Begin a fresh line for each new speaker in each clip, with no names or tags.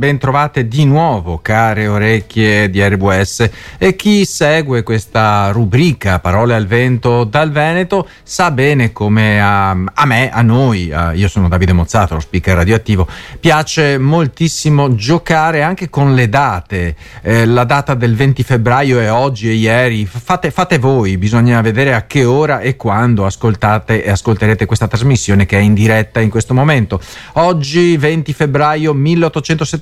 ben trovate di nuovo, care orecchie di RWS e chi segue questa rubrica Parole al vento dal Veneto sa bene come a, a me, a noi, a, io sono Davide Mozzato, lo speaker radioattivo, piace moltissimo giocare anche con le date, eh, la data del 20 febbraio è oggi e ieri, fate, fate voi, bisogna vedere a che ora e quando ascoltate e ascolterete questa trasmissione che è in diretta in questo momento. Oggi 20 febbraio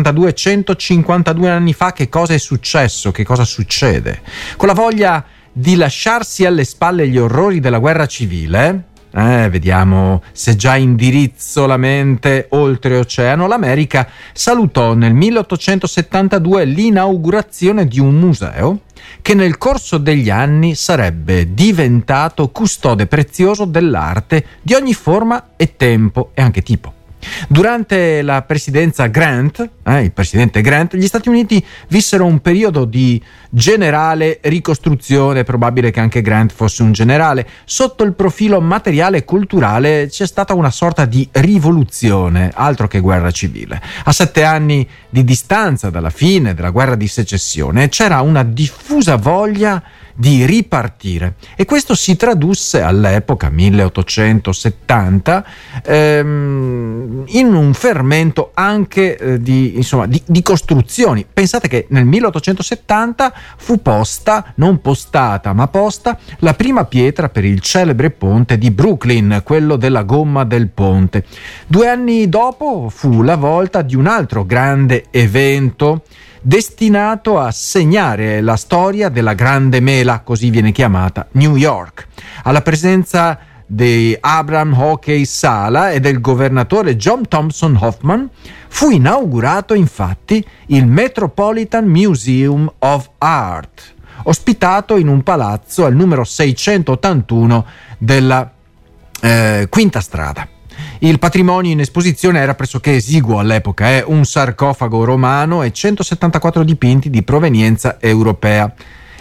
1872, 152 anni fa, che cosa è successo? Che cosa succede? Con la voglia di lasciarsi alle spalle gli orrori della guerra civile, eh, vediamo se già indirizzo la mente oltreoceano, l'America salutò nel 1872 l'inaugurazione di un museo che nel corso degli anni sarebbe diventato custode prezioso dell'arte di ogni forma e tempo e anche tipo. Durante la presidenza Grant, eh, il presidente Grant, gli Stati Uniti vissero un periodo di generale ricostruzione, probabile che anche Grant fosse un generale. Sotto il profilo materiale e culturale c'è stata una sorta di rivoluzione, altro che guerra civile. A sette anni di distanza dalla fine della guerra di secessione c'era una diffusa voglia di ripartire e questo si tradusse all'epoca 1870 ehm, in un fermento anche eh, di, insomma, di, di, costruzioni. Pensate che nel 1870 fu posta, non postata ma posta, la prima pietra per il celebre ponte di Brooklyn, quello della gomma del ponte. Due anni dopo fu la volta di un altro grande evento destinato a segnare la storia della Grande Mela, così viene chiamata, New York, alla presenza di Abraham Hockey Sala e del governatore John Thompson Hoffman, fu inaugurato infatti il Metropolitan Museum of Art, ospitato in un palazzo al numero 681 della eh, Quinta Strada. Il patrimonio in esposizione era pressoché esiguo all'epoca, eh? un sarcofago romano e 174 dipinti di provenienza europea.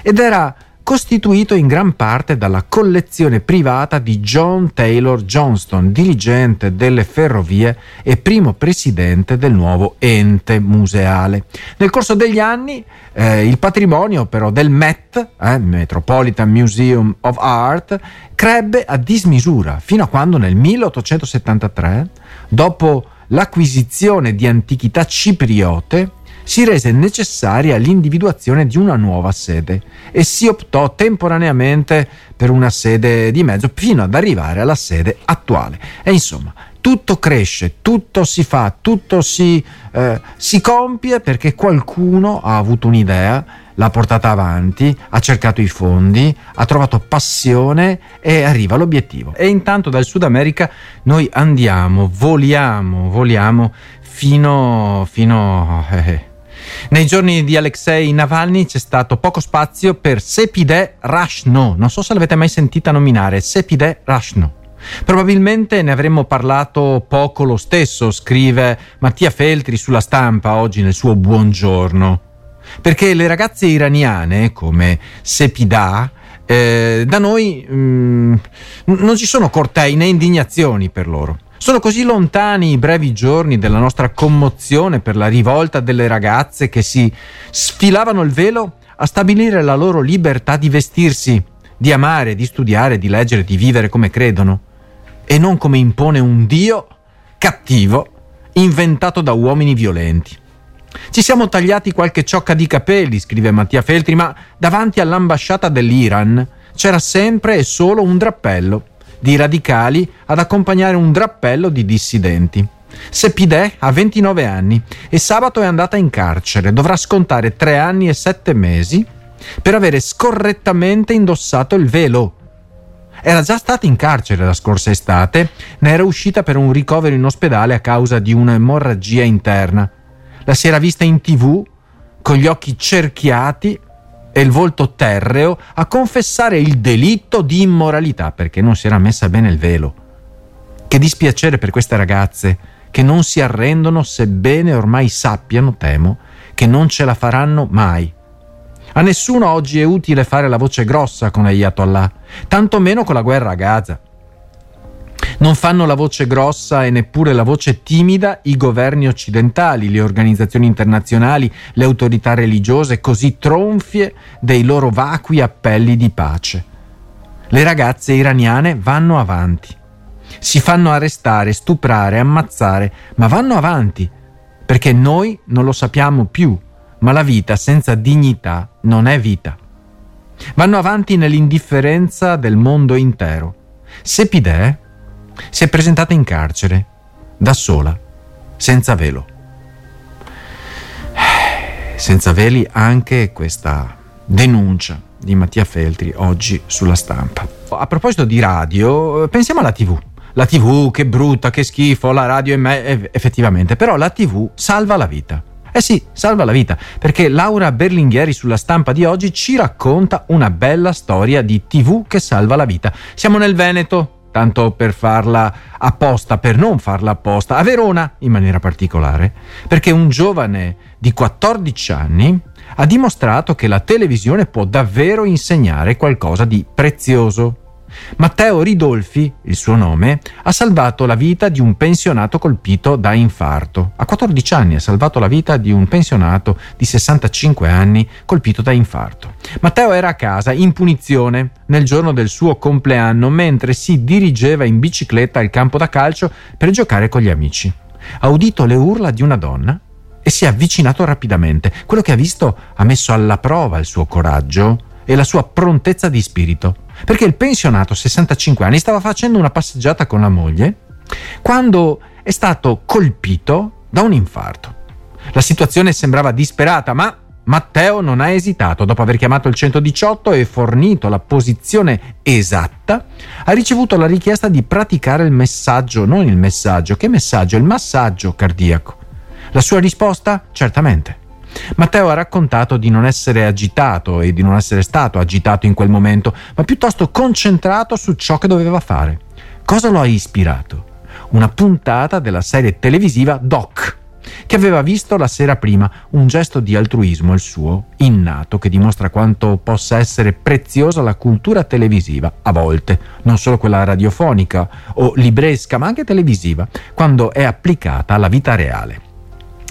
Ed era costituito in gran parte dalla collezione privata di John Taylor Johnston, dirigente delle ferrovie e primo presidente del nuovo ente museale. Nel corso degli anni eh, il patrimonio però del MET, eh, Metropolitan Museum of Art, crebbe a dismisura fino a quando nel 1873, dopo l'acquisizione di antichità cipriote, si rese necessaria l'individuazione di una nuova sede e si optò temporaneamente per una sede di mezzo fino ad arrivare alla sede attuale. E insomma, tutto cresce, tutto si fa, tutto si, eh, si compie perché qualcuno ha avuto un'idea, l'ha portata avanti, ha cercato i fondi, ha trovato passione e arriva all'obiettivo. E intanto dal Sud America noi andiamo, voliamo, voliamo fino, fino eh, nei giorni di Alexei Navalny c'è stato poco spazio per Sepide Rashno. Non so se l'avete mai sentita nominare, Sepide Rashno. Probabilmente ne avremmo parlato poco lo stesso, scrive Mattia Feltri sulla stampa oggi nel suo Buongiorno. Perché le ragazze iraniane, come Sepida, eh, da noi mh, mm, non ci sono cortei né indignazioni per loro. Sono così lontani i brevi giorni della nostra commozione per la rivolta delle ragazze che si sfilavano il velo a stabilire la loro libertà di vestirsi, di amare, di studiare, di leggere, di vivere come credono, e non come impone un Dio cattivo inventato da uomini violenti. Ci siamo tagliati qualche ciocca di capelli, scrive Mattia Feltri, ma davanti all'ambasciata dell'Iran c'era sempre e solo un drappello di radicali ad accompagnare un drappello di dissidenti. Sepideh ha 29 anni e sabato è andata in carcere. Dovrà scontare tre anni e sette mesi per avere scorrettamente indossato il velo. Era già stata in carcere la scorsa estate, ne era uscita per un ricovero in ospedale a causa di un'emorragia interna. La si era vista in tv con gli occhi cerchiati e il volto terreo a confessare il delitto di immoralità perché non si era messa bene il velo. Che dispiacere per queste ragazze che non si arrendono sebbene ormai sappiano, temo, che non ce la faranno mai. A nessuno oggi è utile fare la voce grossa con Ayatollah, tanto meno con la guerra a Gaza. Non fanno la voce grossa e neppure la voce timida i governi occidentali, le organizzazioni internazionali, le autorità religiose così tronfie dei loro vacui appelli di pace. Le ragazze iraniane vanno avanti. Si fanno arrestare, stuprare, ammazzare, ma vanno avanti, perché noi non lo sappiamo più, ma la vita senza dignità non è vita. Vanno avanti nell'indifferenza del mondo intero. Sepideh si è presentata in carcere, da sola, senza velo. Senza veli anche questa denuncia di Mattia Feltri oggi sulla stampa. A proposito di radio, pensiamo alla TV. La TV, che brutta, che schifo, la radio è me, effettivamente, però la TV salva la vita. Eh sì, salva la vita, perché Laura Berlinghieri sulla stampa di oggi ci racconta una bella storia di TV che salva la vita. Siamo nel Veneto, tanto per farla apposta, per non farla apposta, a Verona in maniera particolare, perché un giovane di 14 anni ha dimostrato che la televisione può davvero insegnare qualcosa di prezioso. Matteo Ridolfi, il suo nome, ha salvato la vita di un pensionato colpito da infarto. A 14 anni ha salvato la vita di un pensionato di 65 anni colpito da infarto. Matteo era a casa in punizione nel giorno del suo compleanno mentre si dirigeva in bicicletta al campo da calcio per giocare con gli amici. Ha udito le urla di una donna e si è avvicinato rapidamente. Quello che ha visto ha messo alla prova il suo coraggio e la sua prontezza di spirito, perché il pensionato 65 anni stava facendo una passeggiata con la moglie quando è stato colpito da un infarto. La situazione sembrava disperata, ma Matteo non ha esitato, dopo aver chiamato il 118 e fornito la posizione esatta, ha ricevuto la richiesta di praticare il messaggio, non il messaggio, che messaggio? Il massaggio cardiaco. La sua risposta? Certamente. Matteo ha raccontato di non essere agitato e di non essere stato agitato in quel momento, ma piuttosto concentrato su ciò che doveva fare. Cosa lo ha ispirato? Una puntata della serie televisiva Doc, che aveva visto la sera prima un gesto di altruismo, il suo, innato, che dimostra quanto possa essere preziosa la cultura televisiva, a volte, non solo quella radiofonica o libresca, ma anche televisiva, quando è applicata alla vita reale.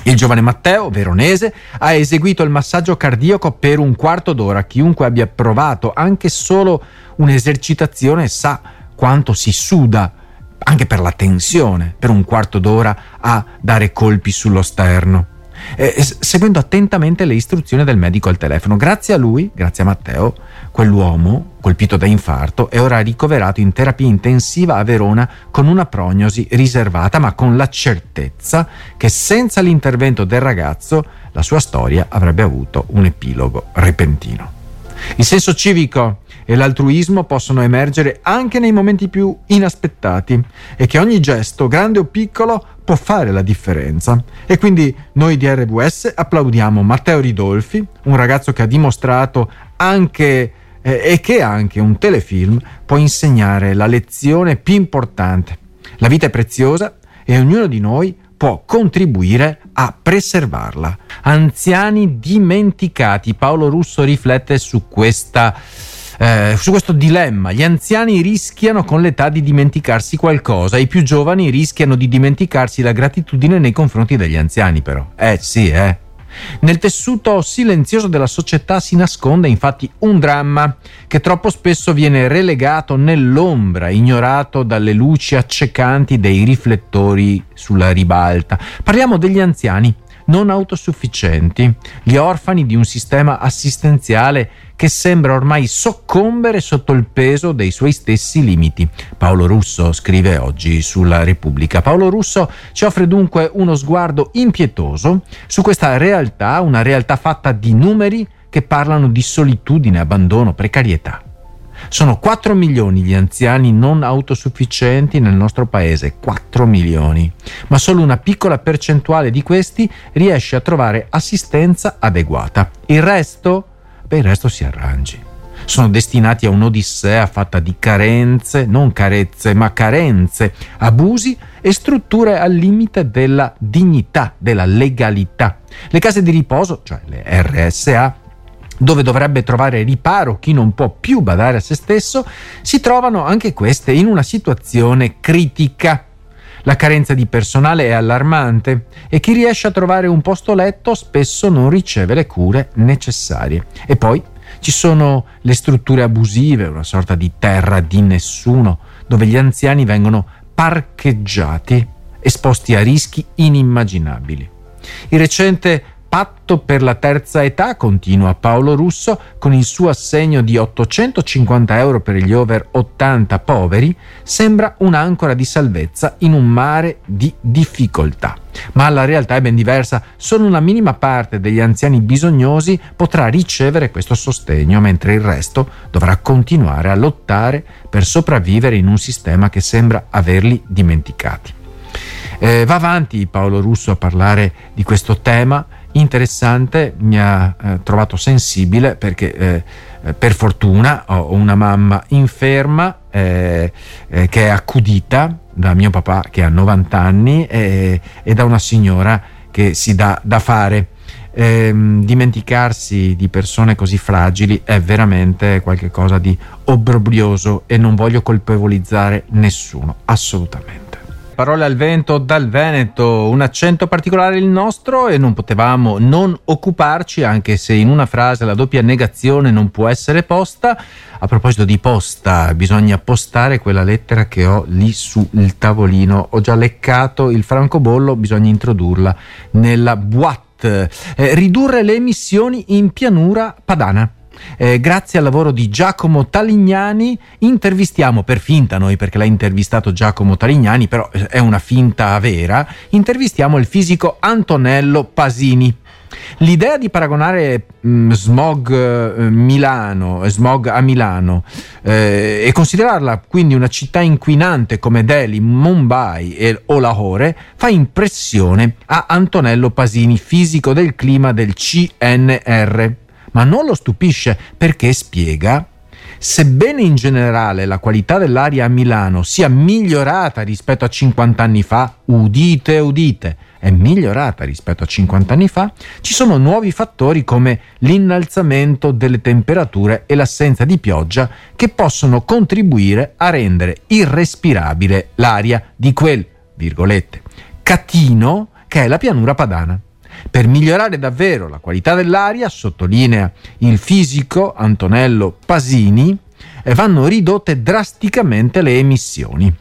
Il giovane Matteo, veronese, ha eseguito il massaggio cardiaco per un quarto d'ora. Chiunque abbia provato anche solo un'esercitazione sa quanto si suda, anche per la tensione, per un quarto d'ora a dare colpi sullo sterno eh, seguendo attentamente le istruzioni del medico al telefono. Grazie a lui, grazie a Matteo, quell'uomo colpito da infarto è ora ricoverato in terapia intensiva a Verona con una prognosi riservata, ma con la certezza che senza l'intervento del ragazzo la sua storia avrebbe avuto un epilogo repentino. Il senso civico e l'altruismo possono emergere anche nei momenti più inaspettati e che ogni gesto, grande o piccolo, può fare la differenza. E quindi noi di RWS applaudiamo Matteo Ridolfi, un ragazzo che ha dimostrato anche eh, e che anche un telefilm può insegnare la lezione più importante. La vita è preziosa e ognuno di noi può contribuire a preservarla. Anziani dimenticati. Paolo Russo riflette su questa eh, su questo dilemma. Gli anziani rischiano con l'età di dimenticarsi qualcosa, i più giovani rischiano di dimenticarsi la gratitudine nei confronti degli anziani, però. Eh sì, eh. Nel tessuto silenzioso della società si nasconde infatti un dramma che troppo spesso viene relegato nell'ombra, ignorato dalle luci accecanti dei riflettori sulla ribalta. Parliamo degli anziani non autosufficienti, gli orfani di un sistema assistenziale che sembra ormai soccombere sotto il peso dei suoi stessi limiti. Paolo Russo scrive oggi sulla Repubblica. Paolo Russo ci offre dunque uno sguardo impietoso su questa realtà, una realtà fatta di numeri che parlano di solitudine, abbandono, precarietà. Sono 4 milioni gli anziani non autosufficienti nel nostro paese, 4 milioni, ma solo una piccola percentuale di questi riesce a trovare assistenza adeguata. Il resto, beh, il resto si arrangi. Sono destinati a un'odissea fatta di carenze, non carezze, ma carenze, abusi e strutture al limite della dignità, della legalità. Le case di riposo, cioè le RSA, dove dovrebbe trovare riparo chi non può più badare a se stesso, si trovano anche queste in una situazione critica. La carenza di personale è allarmante e chi riesce a trovare un posto letto spesso non riceve le cure necessarie. E poi ci sono le strutture abusive, una sorta di terra di nessuno, dove gli anziani vengono parcheggiati, esposti a rischi inimmaginabili. Il recente patto per la terza età, continua Paolo Russo, con il suo assegno di 850 euro per gli over 80 poveri, sembra un'ancora di salvezza in un mare di difficoltà. Ma la realtà è ben diversa, solo una minima parte degli anziani bisognosi potrà ricevere questo sostegno, mentre il resto dovrà continuare a lottare per sopravvivere in un sistema che sembra averli dimenticati. Eh, va avanti Paolo Russo a parlare di questo tema interessante, mi ha eh, trovato sensibile perché eh, eh, per fortuna ho una mamma inferma eh, eh, che è accudita da mio papà che ha 90 anni e, e da una signora che si dà da fare. Ehm, dimenticarsi di persone così fragili è veramente qualcosa di obbrobrioso e non voglio colpevolizzare nessuno, assolutamente. Parole al vento dal Veneto, un accento particolare il nostro e non potevamo non occuparci, anche se in una frase la doppia negazione non può essere posta. A proposito di posta, bisogna postare quella lettera che ho lì sul tavolino. Ho già leccato il francobollo, bisogna introdurla nella boîte. Eh, ridurre le emissioni in pianura padana. Eh, grazie al lavoro di Giacomo Talignani intervistiamo per finta noi perché l'ha intervistato Giacomo Talignani, però eh, è una finta vera, intervistiamo il fisico Antonello Pasini. L'idea di paragonare mh, mm, smog eh, Milano, smog a Milano eh, e considerarla quindi una città inquinante come Delhi, Mumbai e, o Lahore fa impressione a Antonello Pasini, fisico del clima del CNR ma non lo stupisce perché spiega Sebbene in generale la qualità dell'aria a Milano sia migliorata rispetto a 50 anni fa, udite, udite, è migliorata rispetto a 50 anni fa, ci sono nuovi fattori come l'innalzamento delle temperature e l'assenza di pioggia che possono contribuire a rendere irrespirabile l'aria di quel, virgolette, catino che è la pianura padana. Per migliorare davvero la qualità dell'aria, sottolinea il fisico Antonello Pasini, eh, vanno ridotte drasticamente le emissioni.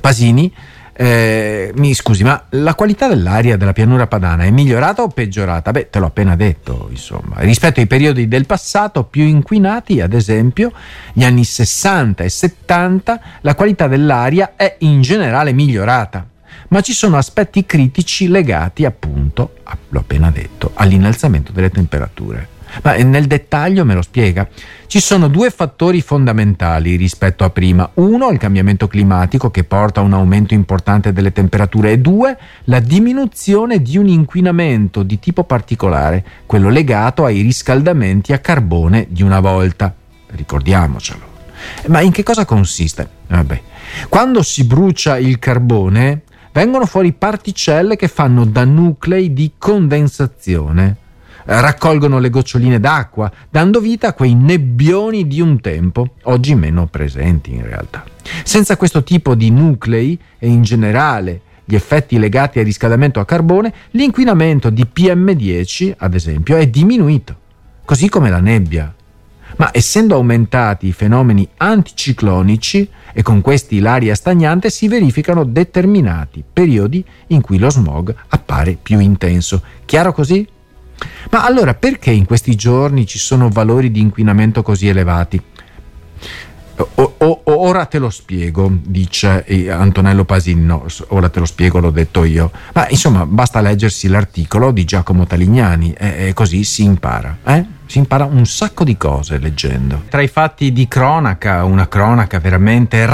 Pasini eh, mi scusi, ma la qualità dell'aria della pianura padana è migliorata o peggiorata? Beh, te l'ho appena detto, insomma. Rispetto ai periodi del passato più inquinati, ad esempio, gli anni 60 e 70, la qualità dell'aria è in generale migliorata ma ci sono aspetti critici legati appunto, l'ho appena detto, all'innalzamento delle temperature. Ma nel dettaglio me lo spiega. Ci sono due fattori fondamentali rispetto a prima. Uno, il cambiamento climatico che porta a un aumento importante delle temperature e due, la diminuzione di un inquinamento di tipo particolare, quello legato ai riscaldamenti a carbone di una volta. Ricordiamocelo. Ma in che cosa consiste? Vabbè. Quando si brucia il carbone, vengono fuori particelle che fanno da nuclei di condensazione. Raccolgono le goccioline d'acqua, dando vita a quei nebbioni di un tempo, oggi meno presenti in realtà. Senza questo tipo di nuclei e in generale gli effetti legati al riscaldamento a carbone, l'inquinamento di PM10, ad esempio, è diminuito, così come la nebbia ma essendo aumentati i fenomeni anticiclonici e con questi l'aria stagnante si verificano determinati periodi in cui lo smog appare più intenso. Chiaro così? Ma allora perché in questi giorni ci sono valori di inquinamento così elevati? O, o, ora te lo spiego, dice eh, Antonello Pasini. No, ora te lo spiego, l'ho detto io. Ma insomma, basta leggersi l'articolo di Giacomo Talignani e, e così si impara. Eh? Si impara un sacco di cose leggendo. Tra i fatti di cronaca, una cronaca veramente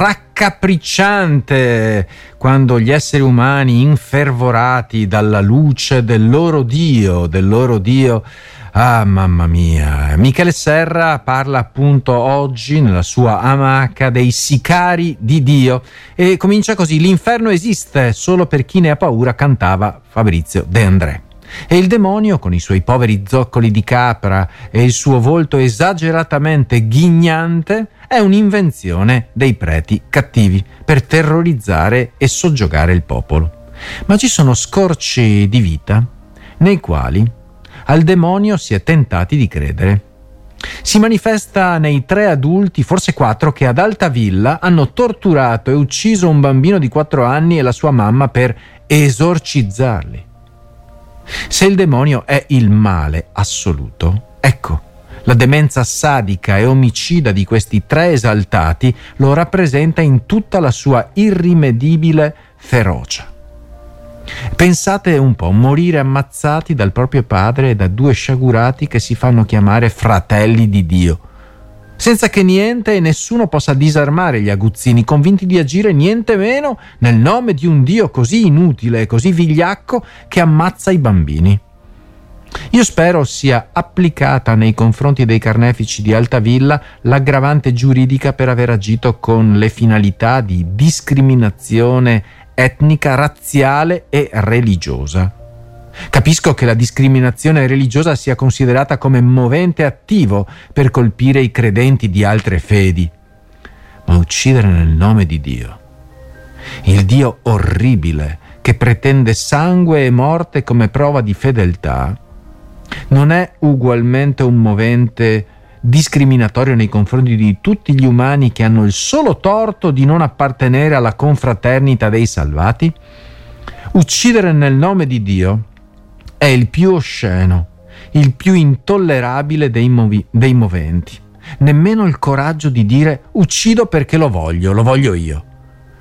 raccapricciante, quando gli esseri umani infervorati dalla luce del loro Dio, del loro Dio, Ah, mamma mia. Michele Serra parla appunto oggi nella sua amaca dei sicari di Dio e comincia così: L'inferno esiste solo per chi ne ha paura, cantava Fabrizio De André. E il demonio, con i suoi poveri zoccoli di capra e il suo volto esageratamente ghignante, è un'invenzione dei preti cattivi per terrorizzare e soggiogare il popolo. Ma ci sono scorci di vita nei quali al demonio si è tentati di credere. Si manifesta nei tre adulti, forse quattro, che ad Altavilla hanno torturato e ucciso un bambino di quattro anni e la sua mamma per esorcizzarli. Se il demonio è il male assoluto, ecco, la demenza sadica e omicida di questi tre esaltati lo rappresenta in tutta la sua irrimedibile ferocia. Pensate un po', morire ammazzati dal proprio padre e da due sciagurati che si fanno chiamare fratelli di Dio, senza che niente e nessuno possa disarmare gli aguzzini, convinti di agire niente meno nel nome di un Dio così inutile e così vigliacco che ammazza i bambini. Io spero sia applicata nei confronti dei carnefici di Altavilla l'aggravante giuridica per aver agito con le finalità di discriminazione etnica, razziale e religiosa. Capisco che la discriminazione religiosa sia considerata come movente attivo per colpire i credenti di altre fedi, ma uccidere nel nome di Dio, il Dio orribile che pretende sangue e morte come prova di fedeltà, non è ugualmente un movente discriminatorio nei confronti di tutti gli umani che hanno il solo torto di non appartenere alla confraternita dei salvati? Uccidere nel nome di Dio è il più osceno, il più intollerabile dei, movi- dei moventi. Nemmeno il coraggio di dire uccido perché lo voglio, lo voglio io.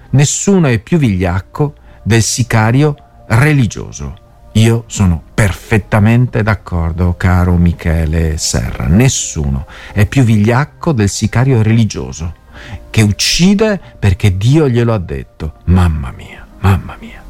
Nessuno è più vigliacco del sicario religioso. Io sono perfettamente d'accordo, caro Michele Serra. Nessuno è più vigliacco del sicario religioso che uccide perché Dio glielo ha detto. Mamma mia, mamma mia.